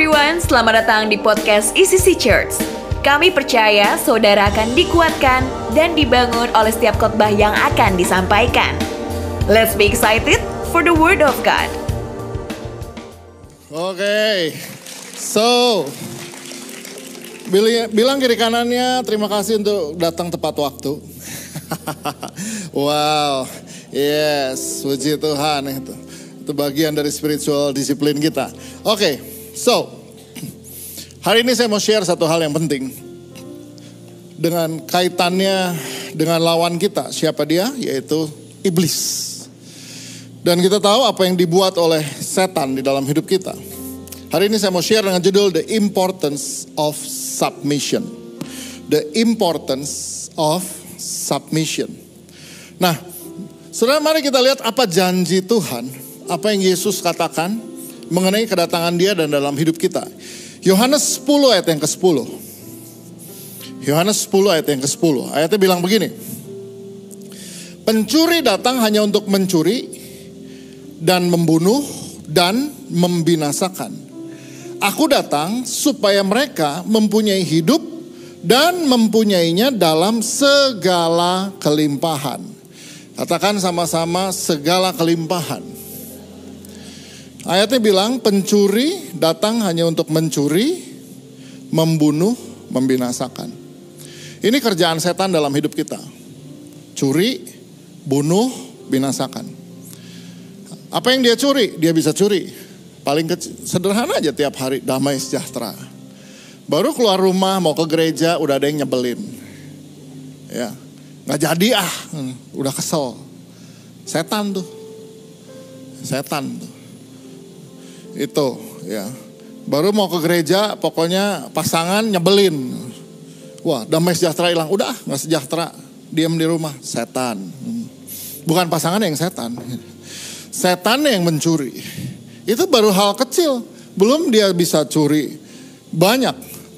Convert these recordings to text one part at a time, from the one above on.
everyone, selamat datang di podcast ECC Church. Kami percaya saudara akan dikuatkan dan dibangun oleh setiap khotbah yang akan disampaikan. Let's be excited for the word of God. Oke, okay. so bilang kiri kanannya terima kasih untuk datang tepat waktu. wow, yes, puji Tuhan itu. Itu bagian dari spiritual disiplin kita. Oke, okay. So, hari ini saya mau share satu hal yang penting. Dengan kaitannya dengan lawan kita. Siapa dia? Yaitu iblis. Dan kita tahu apa yang dibuat oleh setan di dalam hidup kita. Hari ini saya mau share dengan judul The Importance of Submission. The Importance of Submission. Nah, saudara mari kita lihat apa janji Tuhan. Apa yang Yesus katakan mengenai kedatangan dia dan dalam hidup kita. Yohanes 10 ayat yang ke-10. Yohanes 10 ayat yang ke-10. Ayatnya bilang begini. Pencuri datang hanya untuk mencuri dan membunuh dan membinasakan. Aku datang supaya mereka mempunyai hidup dan mempunyainya dalam segala kelimpahan. Katakan sama-sama segala kelimpahan. Ayatnya bilang pencuri datang hanya untuk mencuri, membunuh, membinasakan. Ini kerjaan setan dalam hidup kita. Curi, bunuh, binasakan. Apa yang dia curi? Dia bisa curi. Paling kecil, sederhana aja tiap hari damai sejahtera. Baru keluar rumah mau ke gereja udah ada yang nyebelin. Ya, nggak jadi ah, udah kesel. Setan tuh, setan tuh itu ya. Baru mau ke gereja pokoknya pasangan nyebelin. Wah damai sejahtera hilang. Udah nggak sejahtera. Diam di rumah. Setan. Bukan pasangan yang setan. Setan yang mencuri. Itu baru hal kecil. Belum dia bisa curi banyak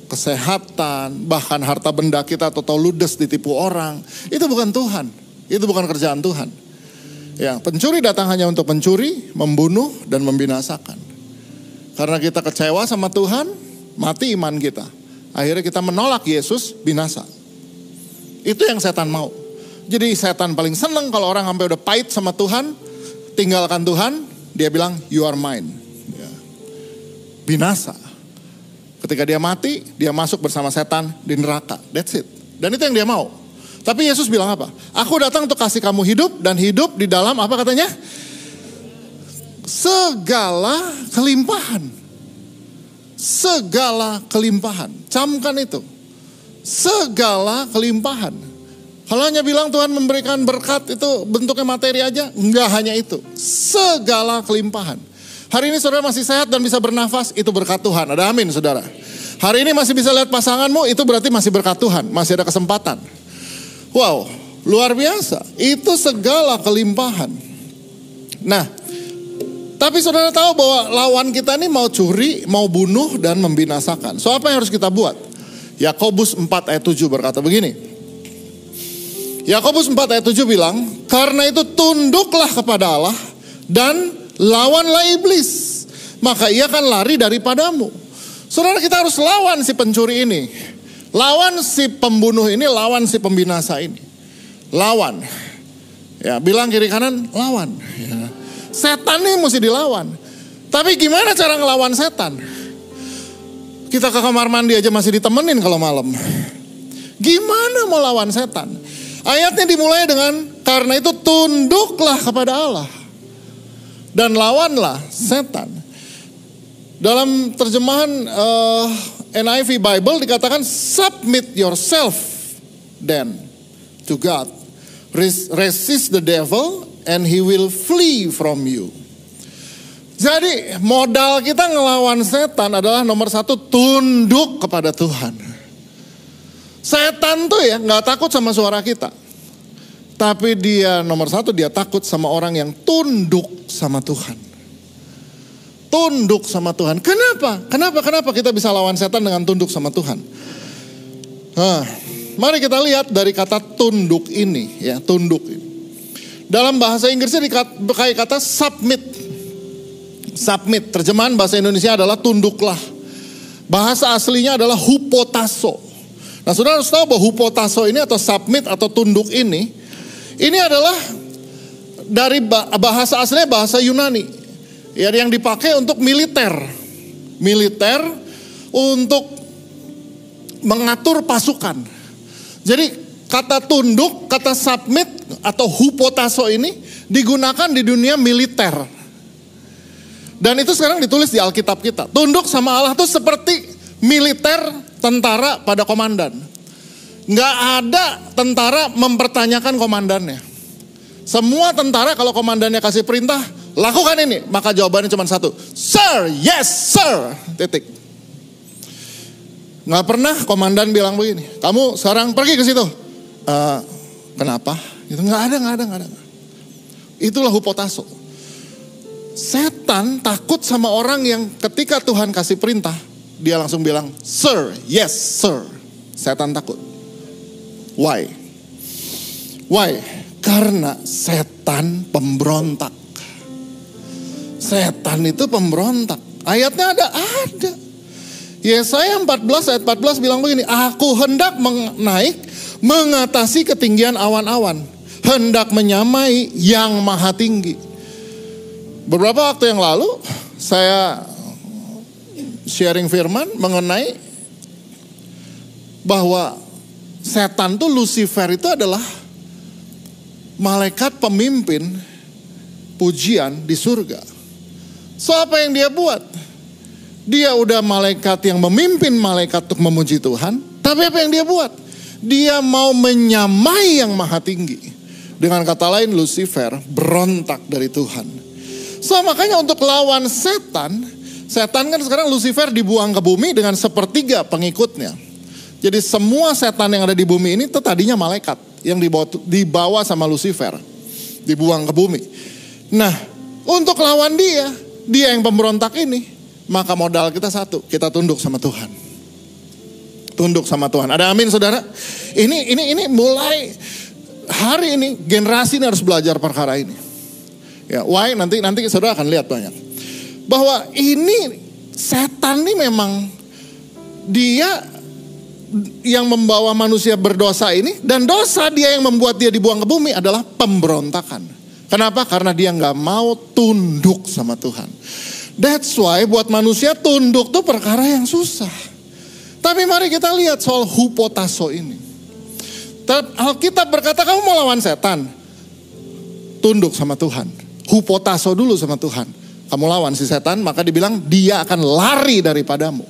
kesehatan, bahkan harta benda kita atau ludes ditipu orang. Itu bukan Tuhan. Itu bukan kerjaan Tuhan. Ya, pencuri datang hanya untuk mencuri, membunuh, dan membinasakan. Karena kita kecewa sama Tuhan, mati iman kita. Akhirnya kita menolak Yesus, binasa. Itu yang setan mau. Jadi setan paling seneng kalau orang sampai udah pahit sama Tuhan, tinggalkan Tuhan, dia bilang you are mine. Ya. Binasa. Ketika dia mati, dia masuk bersama setan di neraka. That's it. Dan itu yang dia mau. Tapi Yesus bilang apa? Aku datang untuk kasih kamu hidup dan hidup di dalam apa katanya? Segala kelimpahan. Segala kelimpahan. Camkan itu. Segala kelimpahan. Kalau hanya bilang Tuhan memberikan berkat itu bentuknya materi aja, enggak hanya itu. Segala kelimpahan. Hari ini saudara masih sehat dan bisa bernafas, itu berkat Tuhan. Ada amin saudara. Hari ini masih bisa lihat pasanganmu, itu berarti masih berkat Tuhan. Masih ada kesempatan. Wow, luar biasa. Itu segala kelimpahan. Nah, tapi saudara tahu bahwa lawan kita ini mau curi, mau bunuh dan membinasakan. So apa yang harus kita buat? Yakobus 4 ayat 7 berkata begini. Yakobus 4 ayat 7 bilang, karena itu tunduklah kepada Allah dan lawanlah iblis. Maka ia akan lari daripadamu. Saudara kita harus lawan si pencuri ini. Lawan si pembunuh ini, lawan si pembinasa ini. Lawan. Ya, bilang kiri kanan, lawan. Ya. Setan ini mesti dilawan. Tapi gimana cara ngelawan setan? Kita ke kamar mandi aja masih ditemenin kalau malam. Gimana mau lawan setan? Ayatnya dimulai dengan karena itu tunduklah kepada Allah. Dan lawanlah setan. Dalam terjemahan uh, eh, NIV Bible dikatakan submit yourself then to God. Resist the devil and he will flee from you. Jadi modal kita ngelawan setan adalah nomor satu tunduk kepada Tuhan. Setan tuh ya nggak takut sama suara kita. Tapi dia nomor satu dia takut sama orang yang tunduk sama Tuhan. Tunduk sama Tuhan. Kenapa? Kenapa? Kenapa kita bisa lawan setan dengan tunduk sama Tuhan? Nah, mari kita lihat dari kata tunduk ini ya, tunduk ini. Dalam bahasa Inggrisnya dipakai kata submit. Submit, terjemahan bahasa Indonesia adalah tunduklah. Bahasa aslinya adalah hupotaso. Nah saudara harus tahu bahwa hupotaso ini atau submit atau tunduk ini, ini adalah dari bahasa aslinya bahasa Yunani. Ya, yang dipakai untuk militer. Militer untuk mengatur pasukan. Jadi kata tunduk, kata submit atau hupotaso ini digunakan di dunia militer. Dan itu sekarang ditulis di Alkitab kita. Tunduk sama Allah itu seperti militer tentara pada komandan. Nggak ada tentara mempertanyakan komandannya. Semua tentara kalau komandannya kasih perintah, lakukan ini. Maka jawabannya cuma satu. Sir, yes sir. Titik. Nggak pernah komandan bilang begini. Kamu sekarang pergi ke situ. Uh, kenapa? Itu nggak ada, nggak ada, nggak ada. Itulah hupotaso. Setan takut sama orang yang ketika Tuhan kasih perintah, dia langsung bilang, Sir, yes, sir. Setan takut. Why? Why? Karena setan pemberontak. Setan itu pemberontak. Ayatnya ada, ada. Yesaya 14 ayat 14 bilang begini, Aku hendak naik mengatasi ketinggian awan-awan hendak menyamai yang maha tinggi. Beberapa waktu yang lalu saya sharing firman mengenai bahwa setan tuh Lucifer itu adalah malaikat pemimpin pujian di surga. So apa yang dia buat? Dia udah malaikat yang memimpin malaikat untuk memuji Tuhan. Tapi apa yang dia buat? Dia mau menyamai yang maha tinggi. Dengan kata lain Lucifer berontak dari Tuhan. So makanya untuk lawan setan, setan kan sekarang Lucifer dibuang ke bumi dengan sepertiga pengikutnya. Jadi semua setan yang ada di bumi ini itu tadinya malaikat yang dibawa, dibawa sama Lucifer. Dibuang ke bumi. Nah untuk lawan dia, dia yang pemberontak ini, maka modal kita satu, kita tunduk sama Tuhan. Tunduk sama Tuhan. Ada amin saudara? Ini ini ini mulai hari ini generasi ini harus belajar perkara ini. Ya, why nanti nanti saudara akan lihat banyak. Bahwa ini setan ini memang dia yang membawa manusia berdosa ini dan dosa dia yang membuat dia dibuang ke bumi adalah pemberontakan. Kenapa? Karena dia nggak mau tunduk sama Tuhan. That's why buat manusia tunduk tuh perkara yang susah. Tapi mari kita lihat soal hupotaso ini. Alkitab berkata kamu mau lawan setan. Tunduk sama Tuhan. Hupotaso dulu sama Tuhan. Kamu lawan si setan maka dibilang dia akan lari daripadamu.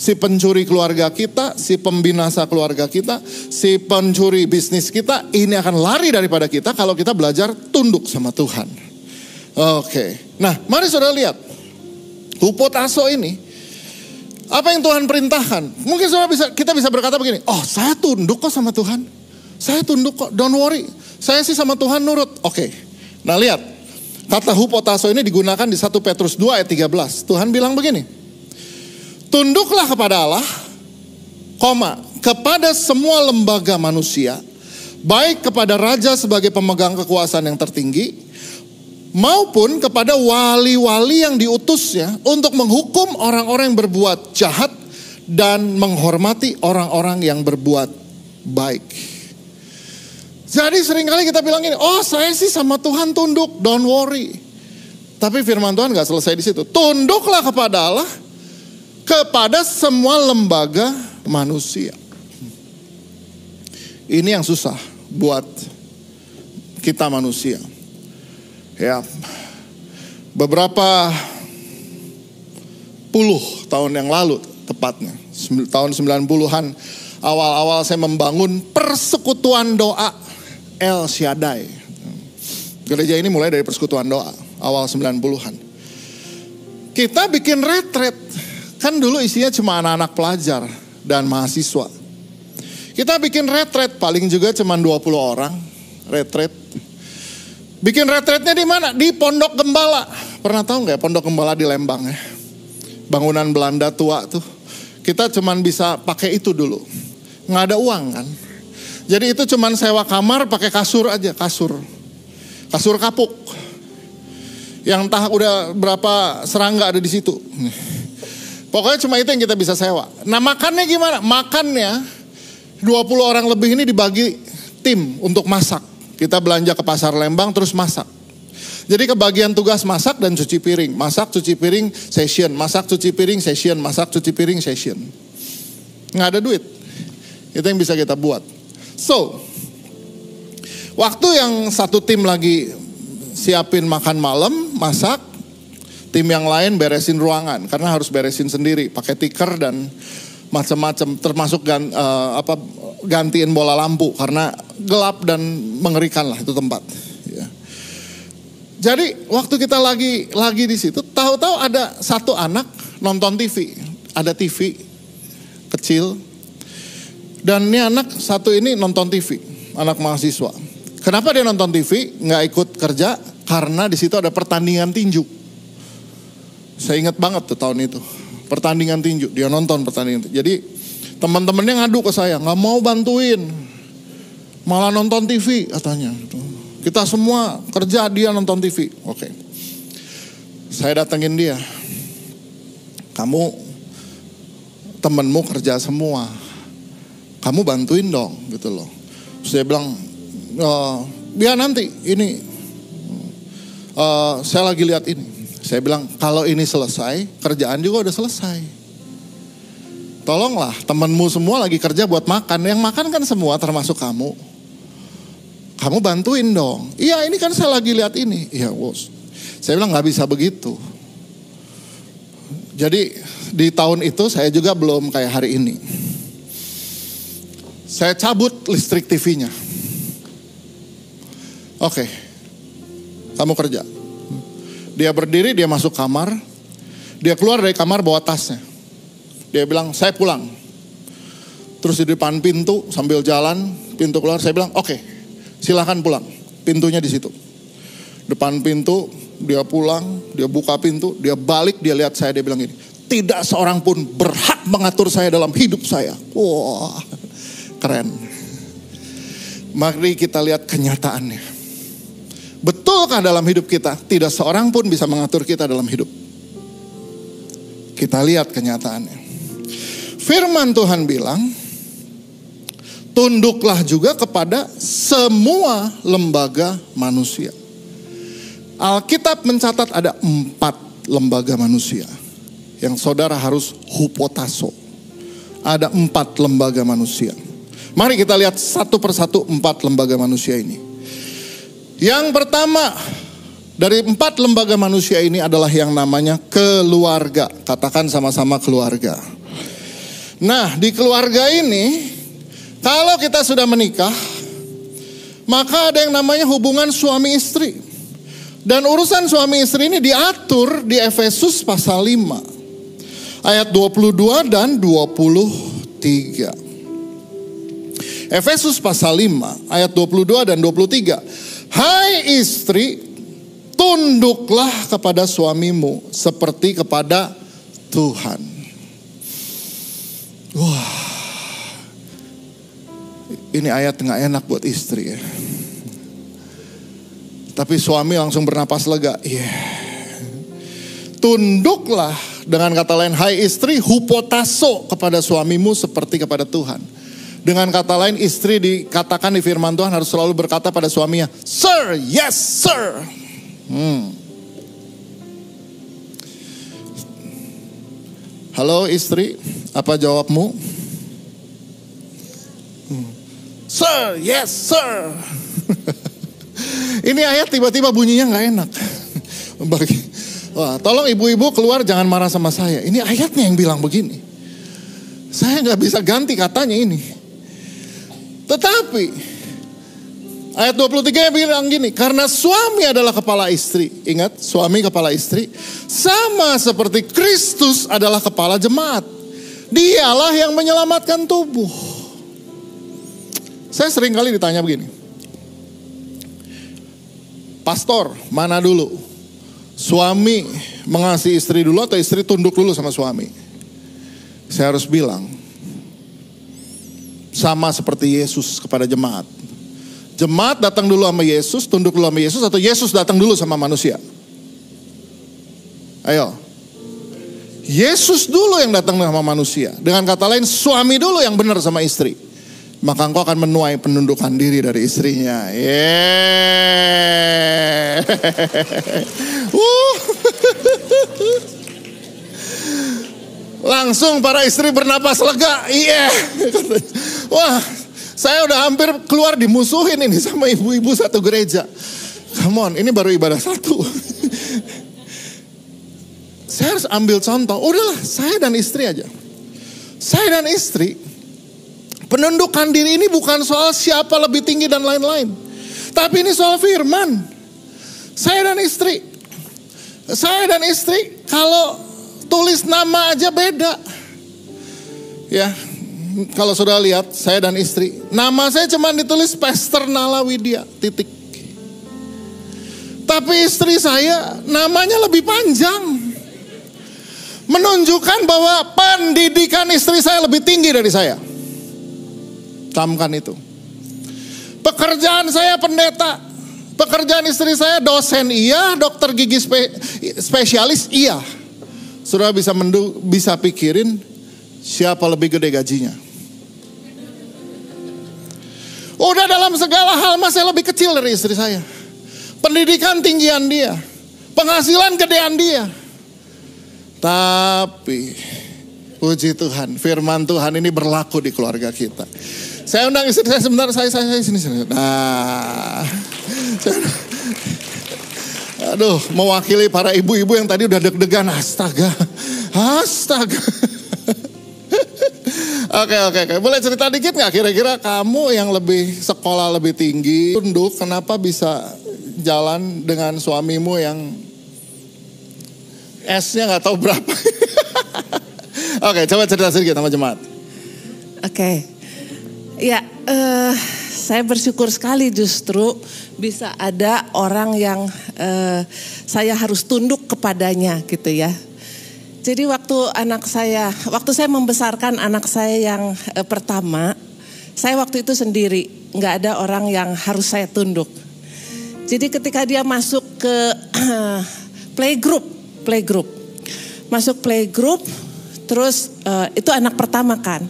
Si pencuri keluarga kita, si pembinasa keluarga kita, si pencuri bisnis kita, ini akan lari daripada kita kalau kita belajar tunduk sama Tuhan. Oke, nah mari saudara lihat. Hupotaso ini, apa yang Tuhan perintahkan? Mungkin saudara bisa, kita bisa berkata begini, oh saya tunduk kok sama Tuhan. Saya tunduk kok, don't worry. Saya sih sama Tuhan nurut. Oke, okay. nah lihat. Kata hupotaso ini digunakan di 1 Petrus 2 ayat 13. Tuhan bilang begini. Tunduklah kepada Allah, koma, kepada semua lembaga manusia, baik kepada raja sebagai pemegang kekuasaan yang tertinggi, maupun kepada wali-wali yang diutusnya untuk menghukum orang-orang yang berbuat jahat dan menghormati orang-orang yang berbuat baik. Jadi sering kali kita bilang ini, oh saya sih sama Tuhan tunduk, don't worry. Tapi firman Tuhan gak selesai di situ. Tunduklah kepada Allah, kepada semua lembaga manusia. Ini yang susah buat kita manusia. Ya, beberapa puluh tahun yang lalu tepatnya, tahun 90-an, awal-awal saya membangun persekutuan doa El Shaddai. Gereja ini mulai dari persekutuan doa awal 90-an. Kita bikin retret. Kan dulu isinya cuma anak-anak pelajar dan mahasiswa. Kita bikin retret paling juga cuma 20 orang retret. Bikin retretnya di mana? Di Pondok Gembala. Pernah tahu nggak Pondok Gembala di Lembang ya? Bangunan Belanda tua tuh. Kita cuma bisa pakai itu dulu. Nggak ada uang kan? Jadi itu cuman sewa kamar pakai kasur aja, kasur. Kasur kapuk. Yang entah udah berapa serangga ada di situ. Pokoknya cuma itu yang kita bisa sewa. Nah makannya gimana? Makannya 20 orang lebih ini dibagi tim untuk masak. Kita belanja ke pasar Lembang terus masak. Jadi kebagian tugas masak dan cuci piring. Masak, cuci piring, session. Masak, cuci piring, session. Masak, cuci piring, session. Nggak ada duit. Itu yang bisa kita buat. So, waktu yang satu tim lagi siapin makan malam, masak, tim yang lain beresin ruangan karena harus beresin sendiri, pakai tikar dan macam-macam termasuk gan, uh, apa gantiin bola lampu karena gelap dan mengerikan lah itu tempat. Ya. Jadi waktu kita lagi lagi di situ, tahu-tahu ada satu anak nonton TV, ada TV kecil, dan ini anak satu ini nonton TV, anak mahasiswa. Kenapa dia nonton TV, nggak ikut kerja? Karena di situ ada pertandingan tinju. Saya ingat banget tuh tahun itu, pertandingan tinju. Dia nonton pertandingan. Tinju. Jadi teman-temannya ngadu ke saya, nggak mau bantuin, malah nonton TV katanya. Kita semua kerja dia nonton TV. Oke. Saya datengin dia. Kamu temenmu kerja semua. Kamu bantuin dong gitu loh. Saya bilang, e, biar nanti ini uh, saya lagi lihat ini. Saya bilang kalau ini selesai, kerjaan juga udah selesai. Tolonglah temenmu semua lagi kerja buat makan. Yang makan kan semua termasuk kamu. Kamu bantuin dong. Iya ini kan saya lagi lihat ini. Iya bos. Saya bilang nggak bisa begitu. Jadi di tahun itu saya juga belum kayak hari ini. Saya cabut listrik TV-nya. Oke, kamu kerja. Dia berdiri, dia masuk kamar. Dia keluar dari kamar bawa tasnya. Dia bilang, saya pulang. Terus di depan pintu sambil jalan, pintu keluar, saya bilang, oke, okay, silahkan pulang. Pintunya di situ. Depan pintu, dia pulang, dia buka pintu, dia balik, dia lihat saya, dia bilang ini, tidak seorang pun berhak mengatur saya dalam hidup saya. Wah, keren. Mari kita lihat kenyataannya. Betulkah dalam hidup kita tidak seorang pun bisa mengatur kita dalam hidup? Kita lihat kenyataannya. Firman Tuhan bilang, tunduklah juga kepada semua lembaga manusia. Alkitab mencatat ada empat lembaga manusia yang saudara harus hupotaso. Ada empat lembaga manusia. Mari kita lihat satu persatu empat lembaga manusia ini. Yang pertama dari empat lembaga manusia ini adalah yang namanya keluarga. Katakan sama-sama keluarga. Nah di keluarga ini kalau kita sudah menikah maka ada yang namanya hubungan suami istri. Dan urusan suami istri ini diatur di Efesus pasal 5 ayat 22 dan 23. Efesus pasal 5 ayat 22 dan 23. Hai istri, tunduklah kepada suamimu seperti kepada Tuhan. Wah, ini ayat nggak enak buat istri ya. Tapi suami langsung bernapas lega. Yeah. Tunduklah dengan kata lain, hai istri, hupotaso kepada suamimu seperti kepada Tuhan. Dengan kata lain istri dikatakan di firman Tuhan harus selalu berkata pada suaminya, Sir, yes sir. Hmm. Halo istri, apa jawabmu? Hmm. Sir, yes sir. Ini ayat tiba-tiba bunyinya nggak enak. Bagi, wah, tolong ibu-ibu keluar jangan marah sama saya. Ini ayatnya yang bilang begini. Saya nggak bisa ganti katanya ini. Tetapi ayat 23 bilang gini, karena suami adalah kepala istri. Ingat, suami kepala istri sama seperti Kristus adalah kepala jemaat. Dialah yang menyelamatkan tubuh. Saya sering kali ditanya begini. Pastor, mana dulu? Suami mengasihi istri dulu atau istri tunduk dulu sama suami? Saya harus bilang, sama seperti Yesus kepada jemaat. Jemaat datang dulu sama Yesus, tunduk dulu sama Yesus, atau Yesus datang dulu sama manusia? Ayo. Yesus dulu yang datang sama manusia. Dengan kata lain, suami dulu yang benar sama istri. Maka engkau akan menuai penundukan diri dari istrinya. Yeah. uh. Langsung para istri bernapas lega. Iya. Yeah. Wah, saya udah hampir keluar dimusuhin ini sama ibu-ibu satu gereja. Come on, ini baru ibadah satu. saya harus ambil contoh. Udahlah, saya dan istri aja. Saya dan istri, penundukan diri ini bukan soal siapa lebih tinggi dan lain-lain. Tapi ini soal firman. Saya dan istri. Saya dan istri, kalau tulis nama aja beda. Ya, kalau sudah lihat saya dan istri, nama saya cuma ditulis Pastor Nala Widya, titik. Tapi istri saya namanya lebih panjang. Menunjukkan bahwa pendidikan istri saya lebih tinggi dari saya. Camkan itu. Pekerjaan saya pendeta. Pekerjaan istri saya dosen iya, dokter gigi spe, spesialis iya. Saudara bisa mendu, bisa pikirin siapa lebih gede gajinya. Udah dalam segala hal masih lebih kecil dari istri saya. Pendidikan tinggian dia. Penghasilan gedean dia. Tapi puji Tuhan, firman Tuhan ini berlaku di keluarga kita. Saya undang istri saya sebentar, saya saya, saya sini sini. Nah, Aduh, mewakili para ibu-ibu yang tadi udah deg-degan. Astaga, astaga. Oke oke oke, boleh cerita dikit nggak kira-kira kamu yang lebih sekolah lebih tinggi, tunduk, kenapa bisa jalan dengan suamimu yang S-nya nggak tahu berapa? oke, coba cerita sedikit sama jemaat. Oke, ya uh, saya bersyukur sekali justru bisa ada orang yang uh, saya harus tunduk kepadanya gitu ya. Jadi waktu anak saya, waktu saya membesarkan anak saya yang uh, pertama, saya waktu itu sendiri, nggak ada orang yang harus saya tunduk. Jadi ketika dia masuk ke uh, playgroup, playgroup, masuk playgroup, terus uh, itu anak pertama kan.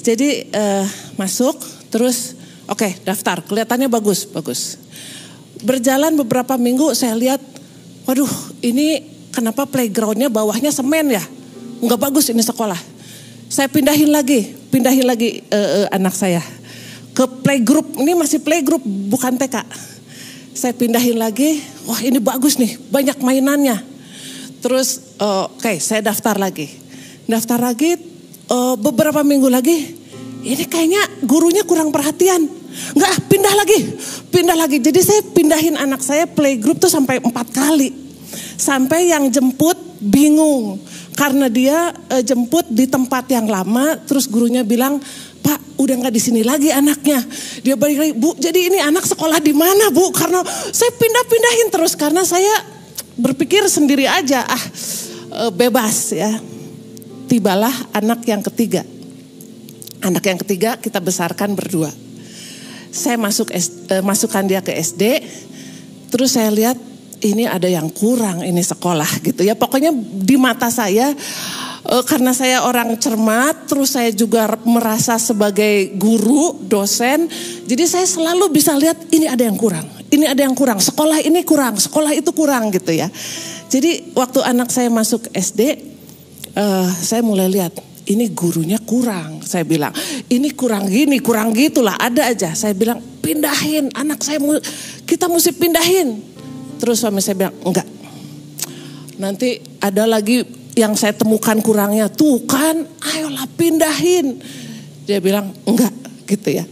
Jadi uh, masuk, terus oke okay, daftar, kelihatannya bagus, bagus berjalan beberapa minggu saya lihat, waduh ini kenapa playgroundnya bawahnya semen ya? Nggak bagus ini sekolah. Saya pindahin lagi, pindahin lagi uh, uh, anak saya ke playgroup. Ini masih playgroup bukan TK. Saya pindahin lagi, wah ini bagus nih, banyak mainannya. Terus uh, oke okay, saya daftar lagi. Daftar lagi uh, beberapa minggu lagi, ini kayaknya gurunya kurang perhatian Enggak, pindah lagi, pindah lagi. Jadi saya pindahin anak saya playgroup tuh sampai empat kali. Sampai yang jemput bingung. Karena dia e, jemput di tempat yang lama, terus gurunya bilang, Pak, udah nggak di sini lagi anaknya. Dia balik lagi, Bu, jadi ini anak sekolah di mana, Bu? Karena saya pindah-pindahin terus karena saya berpikir sendiri aja, ah e, bebas ya. Tibalah anak yang ketiga. Anak yang ketiga kita besarkan berdua saya masuk uh, masukkan dia ke SD, terus saya lihat ini ada yang kurang ini sekolah gitu ya. Pokoknya di mata saya uh, karena saya orang cermat, terus saya juga merasa sebagai guru, dosen, jadi saya selalu bisa lihat ini ada yang kurang, ini ada yang kurang, sekolah ini kurang, sekolah itu kurang gitu ya. Jadi waktu anak saya masuk SD, uh, eh, saya mulai lihat ini gurunya kurang. Saya bilang, ini kurang gini, kurang gitulah, ada aja. Saya bilang, pindahin anak saya, kita mesti pindahin. Terus suami saya bilang, enggak. Nanti ada lagi yang saya temukan kurangnya, tuh kan, ayolah pindahin. Dia bilang, enggak, gitu ya.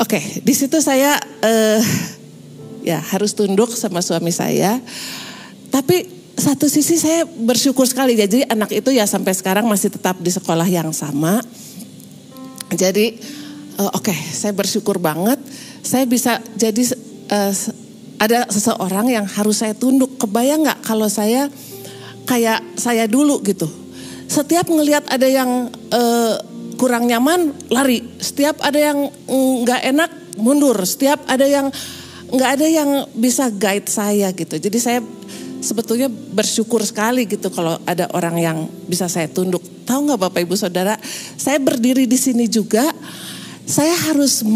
Oke, di situ saya uh, ya harus tunduk sama suami saya. Tapi satu sisi saya bersyukur sekali ya. Jadi anak itu ya sampai sekarang masih tetap di sekolah yang sama. Jadi uh, oke, saya bersyukur banget saya bisa jadi uh, ada seseorang yang harus saya tunduk. Kebayang nggak kalau saya kayak saya dulu gitu. Setiap ngelihat ada yang uh, kurang nyaman lari. Setiap ada yang nggak enak mundur. Setiap ada yang nggak ada yang bisa guide saya gitu. Jadi saya sebetulnya bersyukur sekali gitu kalau ada orang yang bisa saya tunduk. Tahu nggak Bapak Ibu Saudara, saya berdiri di sini juga, saya harus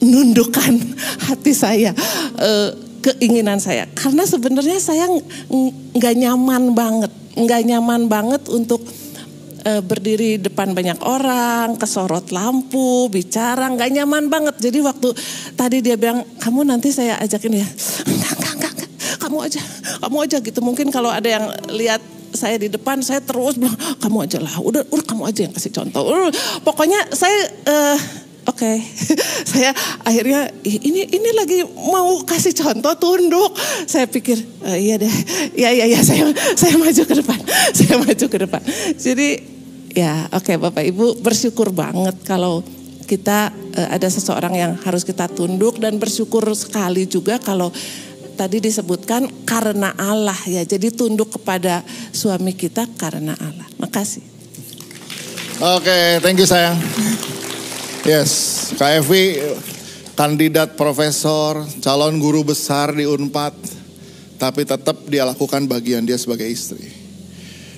menundukkan hati saya, eh, keinginan saya. Karena sebenarnya saya nggak nyaman banget, nggak nyaman banget untuk uh, berdiri depan banyak orang, kesorot lampu, bicara, nggak nyaman banget. Jadi waktu tadi dia bilang, kamu nanti saya ajakin ya, enggak, enggak, enggak, kamu aja, kamu aja gitu. Mungkin kalau ada yang lihat saya di depan, saya terus bilang, kamu aja lah, udah, udah kamu aja yang kasih contoh. Udah, pokoknya saya uh, Oke, okay. saya akhirnya ini ini lagi mau kasih contoh tunduk. Saya pikir oh, iya deh, iya iya iya saya saya maju ke depan, saya maju ke depan. Jadi ya oke okay, Bapak Ibu bersyukur banget kalau kita uh, ada seseorang yang harus kita tunduk dan bersyukur sekali juga kalau tadi disebutkan karena Allah ya. Jadi tunduk kepada suami kita karena Allah. Makasih. Oke, okay, thank you sayang. Yes, Evi kandidat profesor, calon guru besar di Unpad, tapi tetap dia lakukan bagian dia sebagai istri.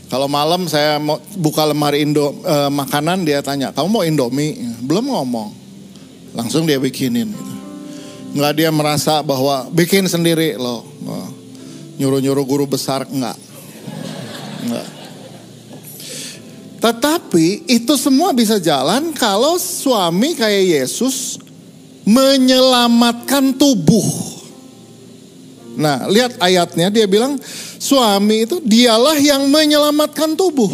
Kalau malam saya mau buka lemari Indo eh, makanan dia tanya, kamu mau Indomie? Belum ngomong, langsung dia bikinin. Gitu. Nggak dia merasa bahwa bikin sendiri loh, nyuruh-nyuruh guru besar enggak, enggak. Tetapi itu semua bisa jalan kalau suami kayak Yesus menyelamatkan tubuh. Nah, lihat ayatnya dia bilang suami itu dialah yang menyelamatkan tubuh.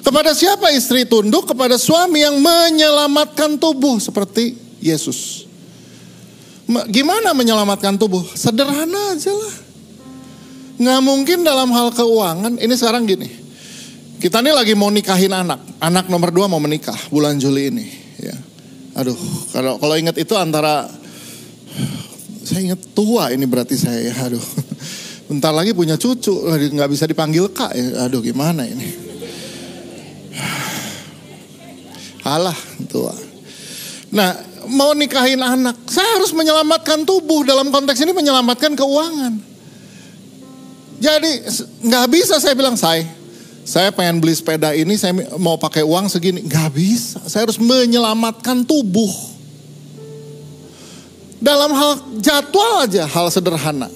Kepada siapa istri tunduk? Kepada suami yang menyelamatkan tubuh seperti Yesus. Gimana menyelamatkan tubuh? Sederhana aja lah. Nggak mungkin dalam hal keuangan. Ini sekarang gini. Kita ini lagi mau nikahin anak. Anak nomor dua mau menikah bulan Juli ini. Ya. Aduh, kalau kalau ingat itu antara saya ingat tua ini berarti saya ya. Aduh, bentar lagi punya cucu, nggak bisa dipanggil kak. Ya. Aduh, gimana ini? Alah, tua. Nah, mau nikahin anak, saya harus menyelamatkan tubuh dalam konteks ini menyelamatkan keuangan. Jadi nggak bisa saya bilang saya saya pengen beli sepeda ini, saya mau pakai uang segini. Gak bisa, saya harus menyelamatkan tubuh. Dalam hal jadwal aja, hal sederhana.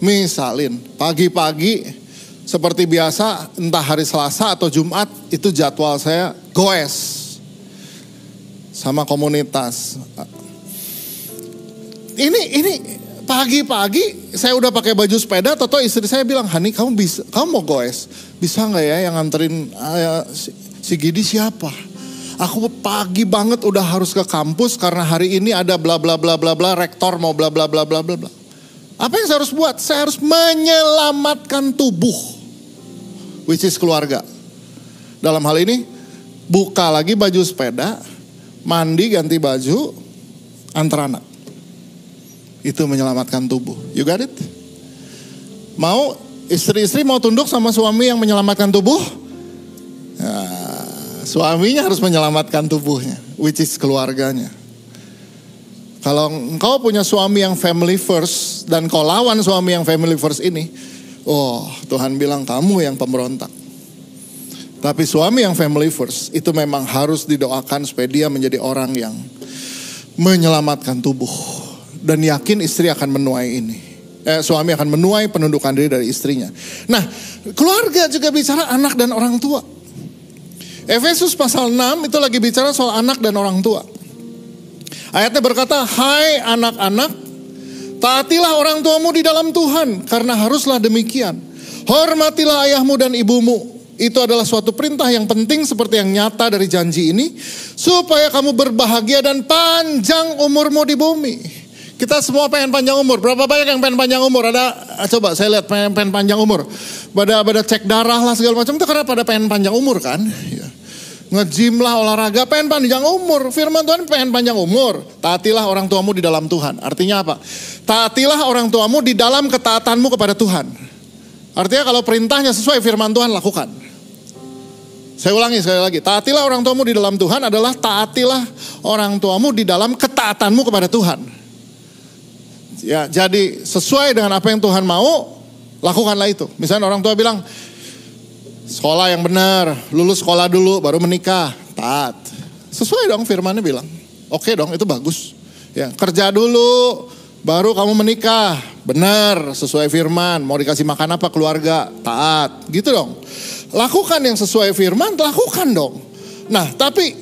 Misalin, pagi-pagi seperti biasa, entah hari Selasa atau Jumat, itu jadwal saya goes. Sama komunitas. Ini, ini pagi-pagi saya udah pakai baju sepeda, toto istri saya bilang, Hani kamu bisa, kamu mau goes, bisa nggak ya yang nganterin uh, si, si Gidi siapa? Aku pagi banget udah harus ke kampus karena hari ini ada bla bla bla bla bla, rektor mau bla bla bla bla bla bla. Apa yang saya harus buat? Saya harus menyelamatkan tubuh, which is keluarga. Dalam hal ini, buka lagi baju sepeda, mandi ganti baju, antar anak. Itu menyelamatkan tubuh. You got it? Mau istri-istri mau tunduk sama suami yang menyelamatkan tubuh? Ya, suaminya harus menyelamatkan tubuhnya, which is keluarganya. Kalau engkau punya suami yang family first dan kau lawan suami yang family first ini, oh Tuhan bilang kamu yang pemberontak. Tapi suami yang family first itu memang harus didoakan supaya dia menjadi orang yang menyelamatkan tubuh dan yakin istri akan menuai ini. Eh, suami akan menuai penundukan diri dari istrinya. Nah, keluarga juga bicara anak dan orang tua. Efesus pasal 6 itu lagi bicara soal anak dan orang tua. Ayatnya berkata, "Hai anak-anak, taatilah orang tuamu di dalam Tuhan, karena haruslah demikian. Hormatilah ayahmu dan ibumu." Itu adalah suatu perintah yang penting seperti yang nyata dari janji ini, supaya kamu berbahagia dan panjang umurmu di bumi. Kita semua pengen panjang umur. Berapa banyak yang pengen panjang umur? Ada ah, coba saya lihat pengen, pengen panjang umur. Pada pada cek darah lah segala macam itu karena pada pengen panjang umur kan. Ya. Ngejim lah olahraga pengen panjang umur. Firman Tuhan pengen panjang umur. Taatilah orang tuamu di dalam Tuhan. Artinya apa? Taatilah orang tuamu di dalam ketaatanmu kepada Tuhan. Artinya kalau perintahnya sesuai firman Tuhan lakukan. Saya ulangi sekali lagi, taatilah orang tuamu di dalam Tuhan adalah taatilah orang tuamu di dalam ketaatanmu kepada Tuhan. Ya, jadi sesuai dengan apa yang Tuhan mau, Lakukanlah itu. Misalnya orang tua bilang, sekolah yang benar, lulus sekolah dulu, baru menikah. Taat. Sesuai dong firmannya bilang. Oke dong, itu bagus. Ya, kerja dulu, baru kamu menikah. Benar, sesuai firman. Mau dikasih makan apa keluarga? Taat. Gitu dong. Lakukan yang sesuai firman, lakukan dong. Nah, tapi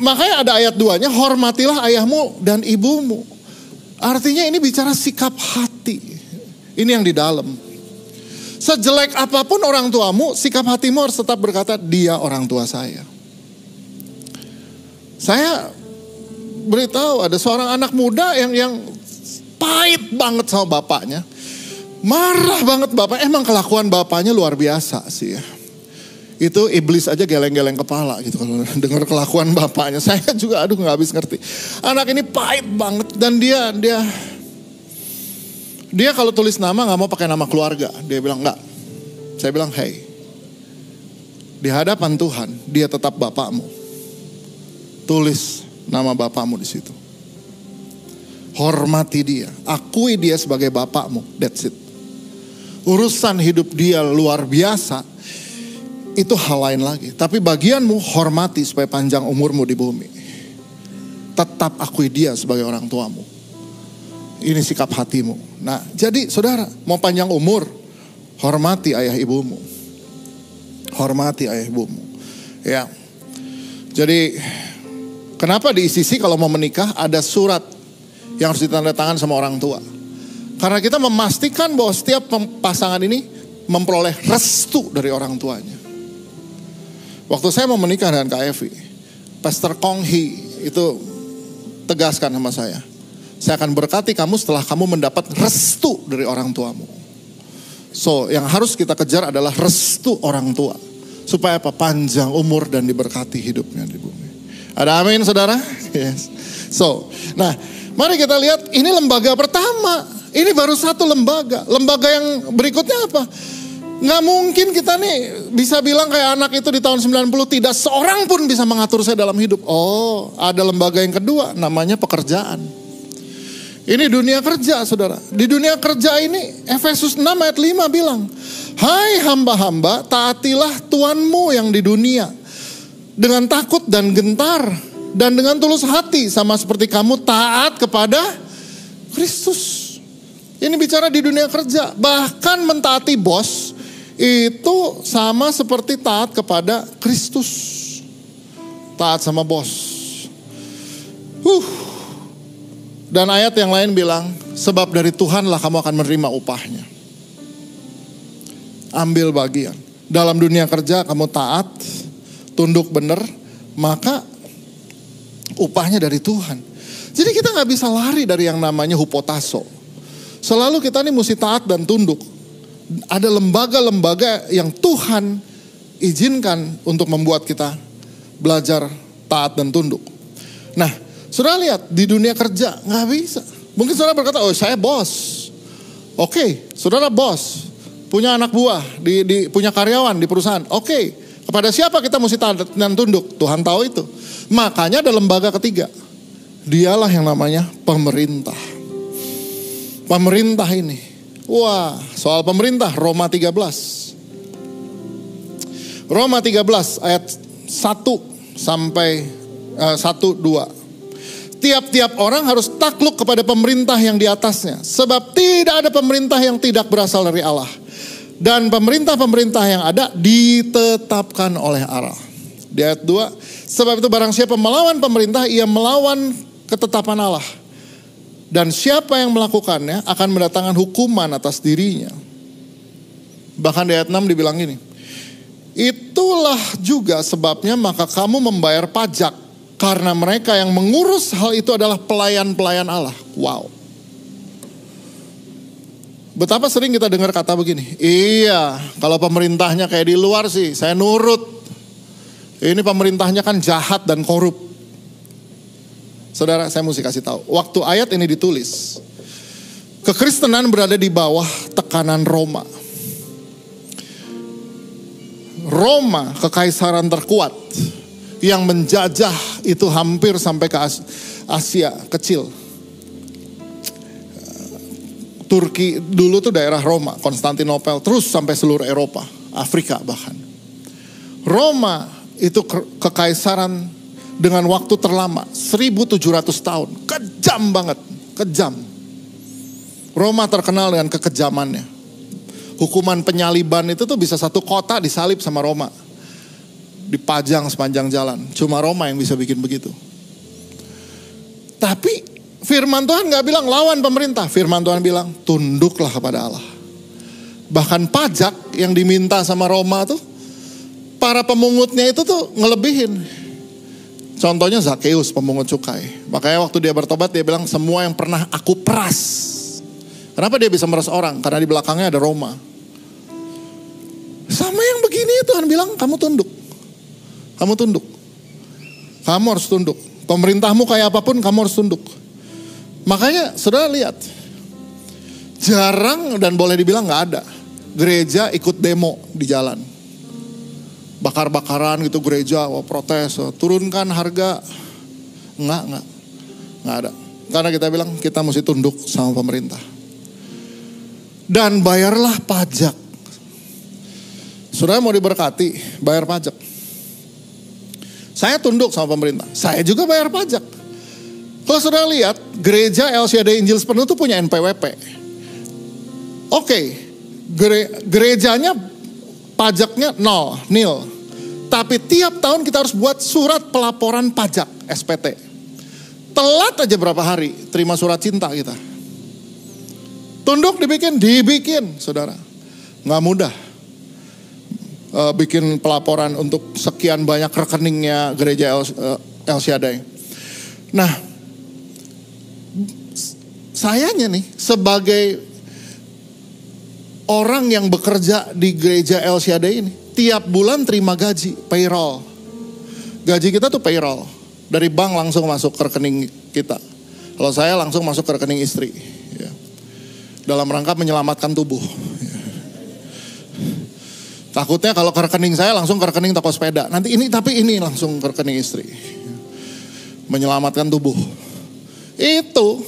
makanya ada ayat duanya, hormatilah ayahmu dan ibumu. Artinya ini bicara sikap hati. Ini yang di dalam. Sejelek apa pun orang tuamu, sikap hatimu harus tetap berkata, dia orang tua saya. Saya beritahu ada seorang anak muda yang yang pahit banget sama bapaknya. Marah banget bapak, emang kelakuan bapaknya luar biasa sih ya. Itu iblis aja geleng-geleng kepala gitu kalau dengar kelakuan bapaknya. Saya juga aduh nggak habis ngerti. Anak ini pahit banget dan dia dia dia kalau tulis nama nggak mau pakai nama keluarga. Dia bilang nggak. Saya bilang hey, di hadapan Tuhan dia tetap bapakmu. Tulis nama bapakmu di situ. Hormati dia, akui dia sebagai bapakmu. That's it. Urusan hidup dia luar biasa. Itu hal lain lagi. Tapi bagianmu hormati supaya panjang umurmu di bumi. Tetap akui dia sebagai orang tuamu. Ini sikap hatimu. Nah, jadi saudara, mau panjang umur, hormati ayah ibumu. Hormati ayah ibumu. Ya. Jadi, kenapa di ICC kalau mau menikah ada surat yang harus ditandatangan sama orang tua? Karena kita memastikan bahwa setiap pasangan ini memperoleh restu dari orang tuanya. Waktu saya mau menikah dengan Evi, Pastor Kong Hee itu tegaskan sama saya saya akan berkati kamu setelah kamu mendapat restu dari orang tuamu. So, yang harus kita kejar adalah restu orang tua. Supaya apa? Panjang umur dan diberkati hidupnya di bumi. Ada amin saudara? Yes. So, nah mari kita lihat ini lembaga pertama. Ini baru satu lembaga. Lembaga yang berikutnya apa? Nggak mungkin kita nih bisa bilang kayak anak itu di tahun 90 tidak seorang pun bisa mengatur saya dalam hidup. Oh, ada lembaga yang kedua namanya pekerjaan. Ini dunia kerja saudara. Di dunia kerja ini Efesus 6 ayat 5 bilang. Hai hamba-hamba taatilah Tuanmu yang di dunia. Dengan takut dan gentar. Dan dengan tulus hati sama seperti kamu taat kepada Kristus. Ini bicara di dunia kerja. Bahkan mentaati bos itu sama seperti taat kepada Kristus. Taat sama bos. Uh, dan ayat yang lain bilang, sebab dari Tuhanlah kamu akan menerima upahnya. Ambil bagian. Dalam dunia kerja kamu taat, tunduk benar, maka upahnya dari Tuhan. Jadi kita nggak bisa lari dari yang namanya hupotaso. Selalu kita ini mesti taat dan tunduk. Ada lembaga-lembaga yang Tuhan izinkan untuk membuat kita belajar taat dan tunduk. Nah, Saudara lihat di dunia kerja nggak bisa. Mungkin saudara berkata, oh saya bos. Oke, okay, saudara bos, punya anak buah, di, di, punya karyawan di perusahaan. Oke, okay, kepada siapa kita mesti taat dan tunduk? Tuhan tahu itu. Makanya ada lembaga ketiga. Dialah yang namanya pemerintah. Pemerintah ini. Wah, soal pemerintah Roma 13. Roma 13 ayat 1 sampai uh, 1 2 tiap-tiap orang harus takluk kepada pemerintah yang di atasnya. Sebab tidak ada pemerintah yang tidak berasal dari Allah. Dan pemerintah-pemerintah yang ada ditetapkan oleh Allah. Di ayat 2, sebab itu barang siapa melawan pemerintah, ia melawan ketetapan Allah. Dan siapa yang melakukannya akan mendatangkan hukuman atas dirinya. Bahkan di ayat 6 dibilang ini. Itulah juga sebabnya maka kamu membayar pajak karena mereka yang mengurus hal itu adalah pelayan-pelayan Allah. Wow. Betapa sering kita dengar kata begini, iya kalau pemerintahnya kayak di luar sih saya nurut. Ini pemerintahnya kan jahat dan korup. Saudara saya mesti kasih tahu, waktu ayat ini ditulis, kekristenan berada di bawah tekanan Roma. Roma kekaisaran terkuat yang menjajah itu hampir sampai ke Asia kecil. Turki dulu tuh daerah Roma, Konstantinopel, terus sampai seluruh Eropa, Afrika bahkan. Roma itu kekaisaran dengan waktu terlama, 1700 tahun. Kejam banget, kejam. Roma terkenal dengan kekejamannya. Hukuman penyaliban itu tuh bisa satu kota disalib sama Roma. Dipajang sepanjang jalan. Cuma Roma yang bisa bikin begitu. Tapi firman Tuhan nggak bilang lawan pemerintah. Firman Tuhan bilang tunduklah kepada Allah. Bahkan pajak yang diminta sama Roma tuh para pemungutnya itu tuh ngelebihin. Contohnya Zakheus pemungut cukai. Makanya waktu dia bertobat dia bilang semua yang pernah aku peras Kenapa dia bisa meras orang? Karena di belakangnya ada Roma. Sama yang begini Tuhan bilang kamu tunduk. Kamu tunduk. Kamu harus tunduk. Pemerintahmu kayak apa pun kamu harus tunduk. Makanya saudara lihat. Jarang dan boleh dibilang gak ada. Gereja ikut demo di jalan. Bakar-bakaran gitu gereja, wah protes, wah, turunkan harga. Enggak, enggak. Enggak ada. Karena kita bilang kita mesti tunduk sama pemerintah dan bayarlah pajak. Saudara mau diberkati, bayar pajak. Saya tunduk sama pemerintah, saya juga bayar pajak. Kalau saudara lihat, gereja LCD Injil Sepenuh itu punya NPWP. Oke, gere, gerejanya pajaknya nol, nil. Tapi tiap tahun kita harus buat surat pelaporan pajak, SPT. Telat aja berapa hari terima surat cinta kita. Tunduk dibikin, dibikin saudara. Nggak mudah. E, bikin pelaporan untuk sekian banyak rekeningnya gereja El, El Shaddai. Nah, sayanya nih sebagai orang yang bekerja di gereja El ini, tiap bulan terima gaji, payroll. Gaji kita tuh payroll. Dari bank langsung masuk ke rekening kita. Kalau saya langsung masuk ke rekening istri dalam rangka menyelamatkan tubuh. Takutnya kalau ke rekening saya langsung ke rekening toko sepeda. Nanti ini tapi ini langsung ke rekening istri. Menyelamatkan tubuh. Itu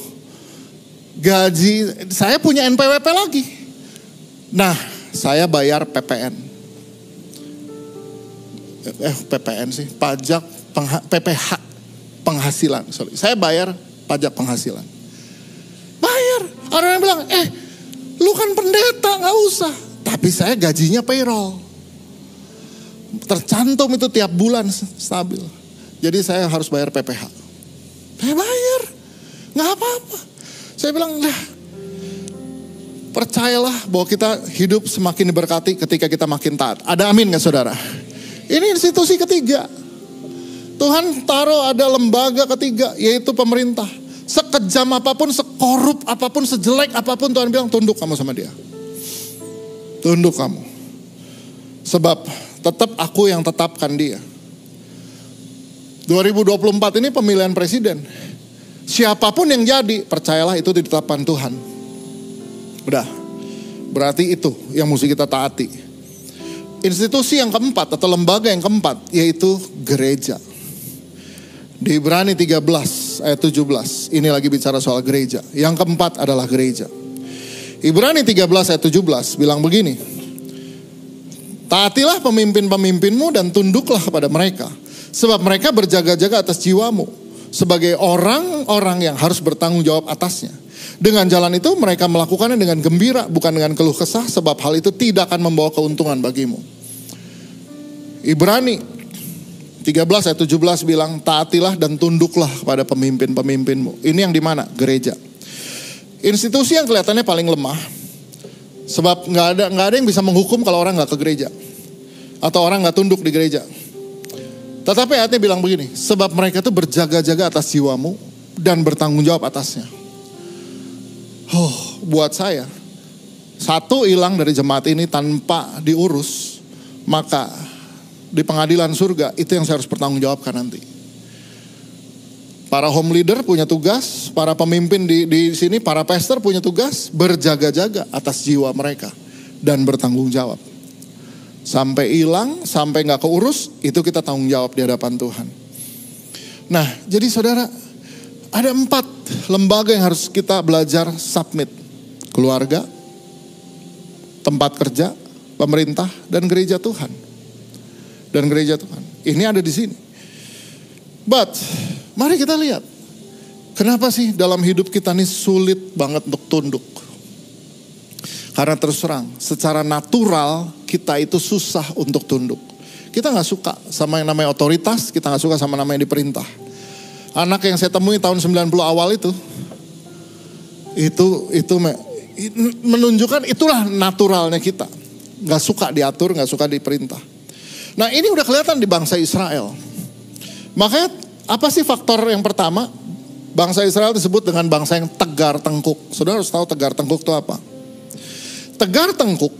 gaji saya punya NPWP lagi. Nah, saya bayar PPN. Eh, PPN sih, pajak pengha, PPH penghasilan. Sorry, saya bayar pajak penghasilan. Orang yang bilang, eh lu kan pendeta nggak usah. Tapi saya gajinya payroll. Tercantum itu tiap bulan stabil. Jadi saya harus bayar PPH. Saya bayar, nggak apa-apa. Saya bilang, nah, percayalah bahwa kita hidup semakin diberkati ketika kita makin taat. Ada amin nggak saudara? Ini institusi ketiga. Tuhan taruh ada lembaga ketiga, yaitu pemerintah. Sekejam apa pun, sekorup apa pun, sejelek apa pun Tuhan bilang tunduk kamu sama dia. Tunduk kamu. Sebab tetap aku yang tetapkan dia. 2024 ini pemilihan presiden. Siapa pun yang jadi, percayalah itu ditetapkan Tuhan. Udah. Berarti itu yang mesti kita taati. Institusi yang keempat atau lembaga yang keempat yaitu gereja. Di Ibrani 13 ayat 17. Ini lagi bicara soal gereja. Yang keempat adalah gereja. Ibrani 13 ayat 17 bilang begini. Taatilah pemimpin-pemimpinmu dan tunduklah kepada mereka. Sebab mereka berjaga-jaga atas jiwamu. Sebagai orang-orang yang harus bertanggung jawab atasnya. Dengan jalan itu mereka melakukannya dengan gembira. Bukan dengan keluh kesah. Sebab hal itu tidak akan membawa keuntungan bagimu. Ibrani 13 ayat 17 bilang taatilah dan tunduklah kepada pemimpin-pemimpinmu. Ini yang di mana? Gereja. Institusi yang kelihatannya paling lemah. Sebab nggak ada nggak ada yang bisa menghukum kalau orang nggak ke gereja atau orang nggak tunduk di gereja. Tetapi ayatnya bilang begini, sebab mereka itu berjaga-jaga atas jiwamu dan bertanggung jawab atasnya. Oh, buat saya, satu hilang dari jemaat ini tanpa diurus, maka di pengadilan surga, itu yang saya harus bertanggungjawabkan nanti. Para home leader punya tugas, para pemimpin di, di sini, para pastor punya tugas berjaga-jaga atas jiwa mereka dan bertanggung jawab. Sampai hilang, sampai nggak keurus, itu kita tanggung jawab di hadapan Tuhan. Nah, jadi saudara, ada empat lembaga yang harus kita belajar submit, keluarga, tempat kerja, pemerintah, dan gereja Tuhan. Dan gereja Tuhan. Ini ada di sini. But, mari kita lihat. Kenapa sih dalam hidup kita ini sulit banget untuk tunduk? Karena terus terang, secara natural kita itu susah untuk tunduk. Kita nggak suka sama yang namanya otoritas, kita nggak suka sama namanya diperintah. Anak yang saya temui tahun 90 awal itu, itu itu menunjukkan itulah naturalnya kita. Nggak suka diatur, nggak suka diperintah. Nah ini udah kelihatan di bangsa Israel. Makanya apa sih faktor yang pertama? Bangsa Israel disebut dengan bangsa yang tegar tengkuk. Saudara harus tahu tegar tengkuk itu apa? Tegar tengkuk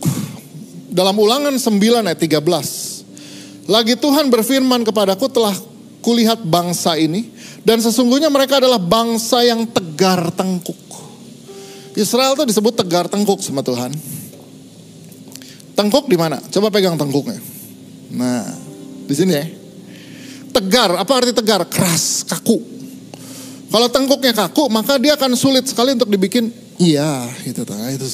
dalam ulangan 9 ayat 13. Lagi Tuhan berfirman kepadaku telah kulihat bangsa ini dan sesungguhnya mereka adalah bangsa yang tegar tengkuk. Israel itu disebut tegar tengkuk sama Tuhan. Tengkuk di mana? Coba pegang tengkuknya. Nah, di sini ya. Tegar, apa arti tegar? Keras, kaku. Kalau tengkuknya kaku, maka dia akan sulit sekali untuk dibikin iya, gitu. Nah, itu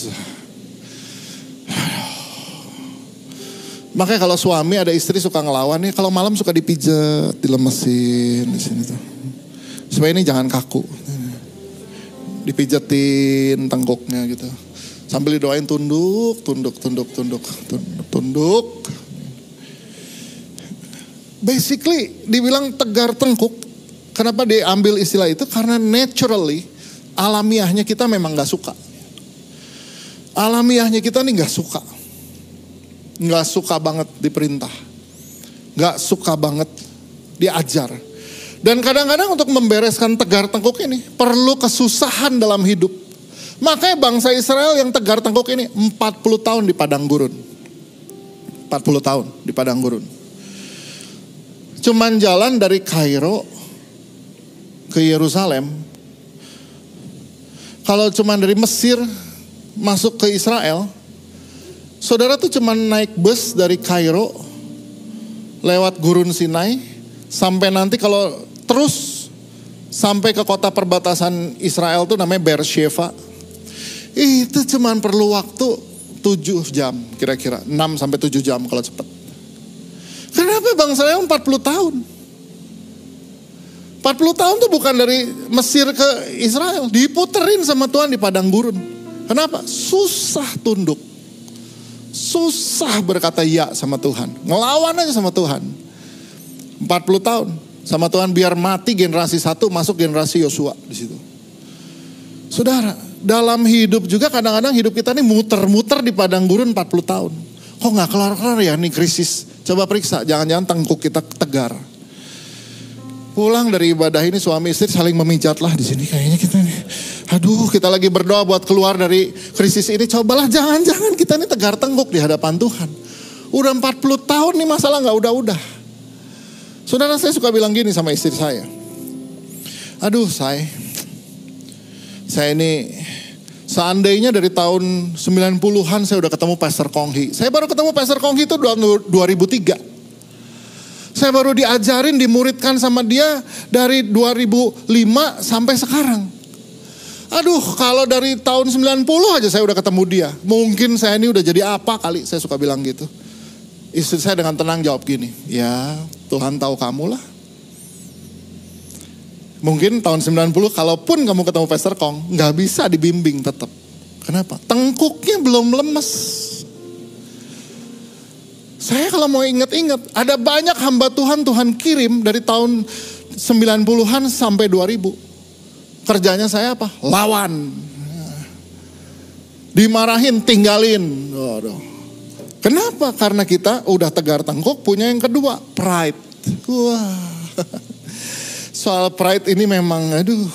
Makanya kalau suami ada istri suka ngelawan nih, kalau malam suka dipijat, dilemesin di sini tuh. Supaya ini jangan kaku. Dipijatin tengkuknya gitu. Sambil didoain tunduk, tunduk, tunduk, tunduk, tunduk, tunduk. Basically dibilang tegar tengkuk. Kenapa diambil istilah itu? Karena naturally alamiahnya kita memang gak suka. Alamiahnya kita nih gak suka nggak suka banget diperintah, nggak suka banget diajar. Dan kadang-kadang untuk membereskan tegar tengkuk ini perlu kesusahan dalam hidup. Makanya bangsa Israel yang tegar tengkuk ini 40 tahun di padang gurun. 40 tahun di padang gurun. Cuman jalan dari Kairo ke Yerusalem. Kalau cuman dari Mesir masuk ke Israel, Saudara tuh cuma naik bus dari Kairo lewat Gurun Sinai sampai nanti kalau terus sampai ke kota perbatasan Israel tuh namanya Beersheba. Itu cuma perlu waktu 7 jam kira-kira, 6 sampai 7 jam kalau cepat. Kenapa bangsa yang 40 tahun? 40 tahun tuh bukan dari Mesir ke Israel, diputerin sama Tuhan di padang gurun. Kenapa? Susah tunduk. Susah berkata ya sama Tuhan. Ngelawan aja sama Tuhan. 40 tahun sama Tuhan biar mati generasi satu masuk generasi Yosua di situ. Saudara, dalam hidup juga kadang-kadang hidup kita ini muter-muter di padang gurun 40 tahun. Kok nggak kelar-kelar ya nih krisis? Coba periksa, jangan-jangan tengkuk kita tegar. Pulang dari ibadah ini suami istri saling memijat lah di sini kayaknya kita. Aduh kita lagi berdoa buat keluar dari krisis ini. Cobalah jangan-jangan kita ini tegar tengguk di hadapan Tuhan. Udah 40 tahun nih masalah nggak udah-udah. Saudara saya suka bilang gini sama istri saya. Aduh saya, saya ini seandainya dari tahun 90-an saya udah ketemu Pastor Konghi. Saya baru ketemu Pastor Konghi itu 2003. Saya baru diajarin, dimuridkan sama dia dari 2005 sampai sekarang. Aduh, kalau dari tahun 90 aja saya udah ketemu dia. Mungkin saya ini udah jadi apa kali, saya suka bilang gitu. Istri saya dengan tenang jawab gini, ya Tuhan tahu kamu lah. Mungkin tahun 90 kalaupun kamu ketemu Pastor Kong, nggak bisa dibimbing tetap. Kenapa? Tengkuknya belum lemes. Saya kalau mau ingat-ingat, ada banyak hamba Tuhan Tuhan kirim dari tahun 90-an sampai 2000. Kerjanya saya apa? Lawan. Dimarahin, tinggalin. Waduh. Kenapa? Karena kita udah tegar tengkuk punya yang kedua, pride. Wah. Soal pride ini memang aduh.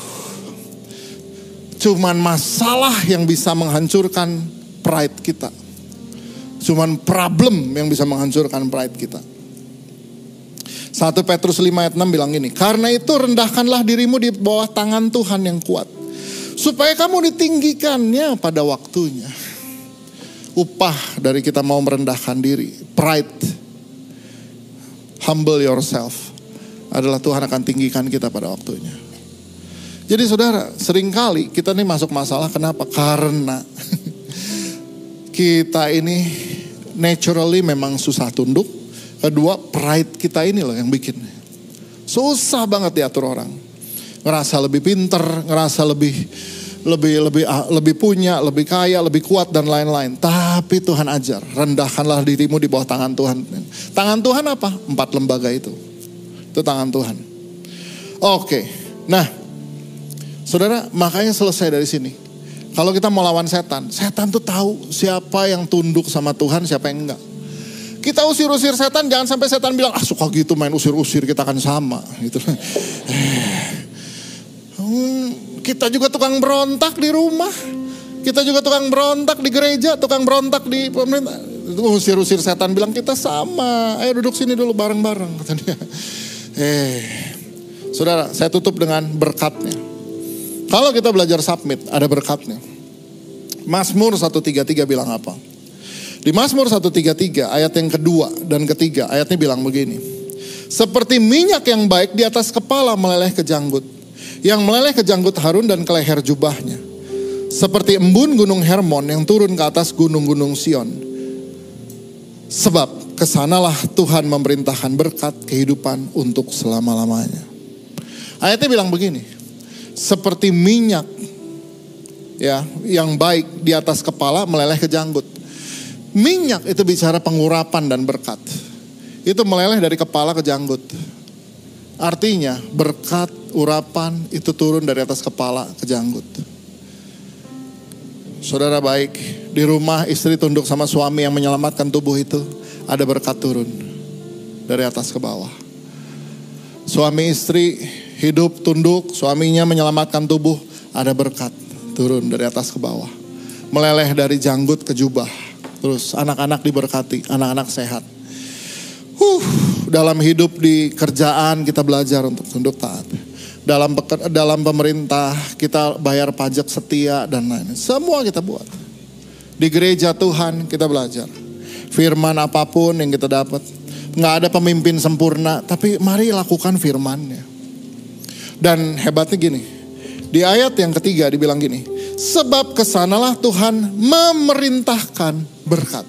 Cuman masalah yang bisa menghancurkan pride kita. Cuman problem yang bisa menghancurkan pride kita. 1 Petrus 5 ayat 6 bilang gini, karena itu rendahkanlah dirimu di bawah tangan Tuhan yang kuat. Supaya kamu ditinggikannya pada waktunya. Upah dari kita mau merendahkan diri, pride, humble yourself, adalah Tuhan akan tinggikan kita pada waktunya. Jadi saudara, sering kali kita nih masuk masalah kenapa? Karena kita ini naturally memang susah tunduk. Kedua, pride kita ini loh yang bikin. Susah banget diatur orang. Ngerasa lebih pinter, ngerasa lebih lebih lebih ah, lebih punya, lebih kaya, lebih kuat dan lain-lain. Tapi Tuhan ajar, rendahkanlah dirimu di bawah tangan Tuhan. Tangan Tuhan apa? Empat lembaga itu. Itu tangan Tuhan. Oke. Nah, Saudara, makanya selesai dari sini. Kalau kita mau lawan setan, setan tuh tahu siapa yang tunduk sama Tuhan, siapa yang enggak. Kita usir-usir setan, jangan sampai setan bilang, ah suka gitu main usir-usir, kita akan sama. Gitu. Hmm, kita juga tukang berontak di rumah. Kita juga tukang berontak di gereja, tukang berontak di pemerintah. Usir-usir setan bilang kita sama. Ayo duduk sini dulu bareng-bareng. Eh, saudara, saya tutup dengan berkatnya. Kalau kita belajar submit, ada berkatnya. Mazmur 133 bilang apa? Di Mazmur 133 ayat yang kedua dan ketiga ayatnya bilang begini. Seperti minyak yang baik di atas kepala meleleh ke janggut. Yang meleleh ke janggut Harun dan ke leher jubahnya. Seperti embun gunung Hermon yang turun ke atas gunung-gunung Sion. Sebab ke sanalah Tuhan memerintahkan berkat kehidupan untuk selama-lamanya. Ayatnya bilang begini. Seperti minyak ya yang baik di atas kepala meleleh ke janggut. Minyak itu bicara pengurapan dan berkat. Itu meleleh dari kepala ke janggut. Artinya berkat, urapan itu turun dari atas kepala ke janggut. Saudara baik, di rumah istri tunduk sama suami yang menyelamatkan tubuh itu, ada berkat turun dari atas ke bawah. Suami istri hidup tunduk, suaminya menyelamatkan tubuh, ada berkat turun dari atas ke bawah. Meleleh dari janggut ke jubah. Terus anak-anak diberkati, anak-anak sehat. Huh, dalam hidup di kerjaan kita belajar untuk tunduk taat. Dalam dalam pemerintah kita bayar pajak setia dan lain. Semua kita buat. Di gereja Tuhan kita belajar. Firman apa pun yang kita dapat. Nggak ada pemimpin sempurna, tapi mari lakukan firmannya. Dan hebatnya gini, di ayat yang ketiga dibilang gini, sebab ke sanalah Tuhan memerintahkan berkat.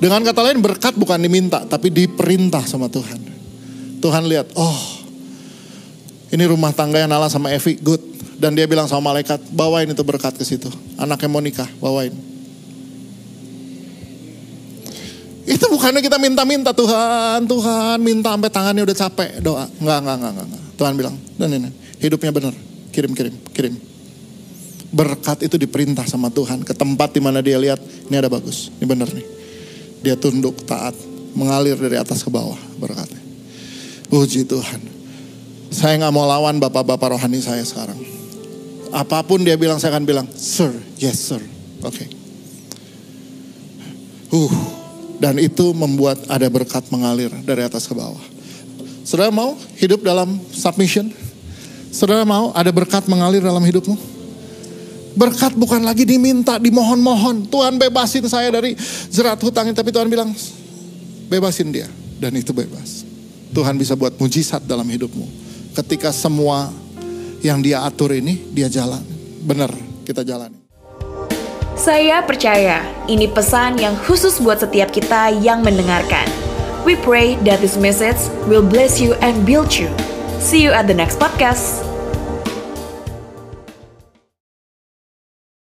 Dengan kata lain berkat bukan diminta, tapi diperintah sama Tuhan. Tuhan lihat, oh ini rumah tangga yang Nala sama Evi, good. Dan dia bilang sama malaikat, bawain itu berkat ke situ. Anaknya mau nikah, bawain. Itu bukannya kita minta-minta Tuhan, Tuhan minta sampai tangannya udah capek doa. Enggak, enggak, enggak, enggak. Tuhan bilang, dan ini hidupnya benar kirim, kirim, kirim. Berkat itu diperintah sama Tuhan ke tempat di mana dia lihat ini ada bagus, ini benar nih. Dia tunduk taat, mengalir dari atas ke bawah berkatnya. Puji Tuhan. Saya nggak mau lawan bapak-bapak rohani saya sekarang. Apa pun dia bilang saya akan bilang, sir, yes sir, oke. Okay. Uh, dan itu membuat ada berkat mengalir dari atas ke bawah. Saudara mau hidup dalam submission? Saudara mau ada berkat mengalir dalam hidupmu? Berkat bukan lagi diminta, dimohon-mohon. Tuhan bebasin saya dari jerat hutang. Tapi Tuhan bilang, bebasin dia. Dan itu bebas. Tuhan bisa buat mujizat dalam hidupmu. Ketika semua yang dia atur ini, dia jalan. Benar, kita jalan. Saya percaya ini pesan yang khusus buat setiap kita yang mendengarkan. We pray that this message will bless you and build you. See you at the next podcast.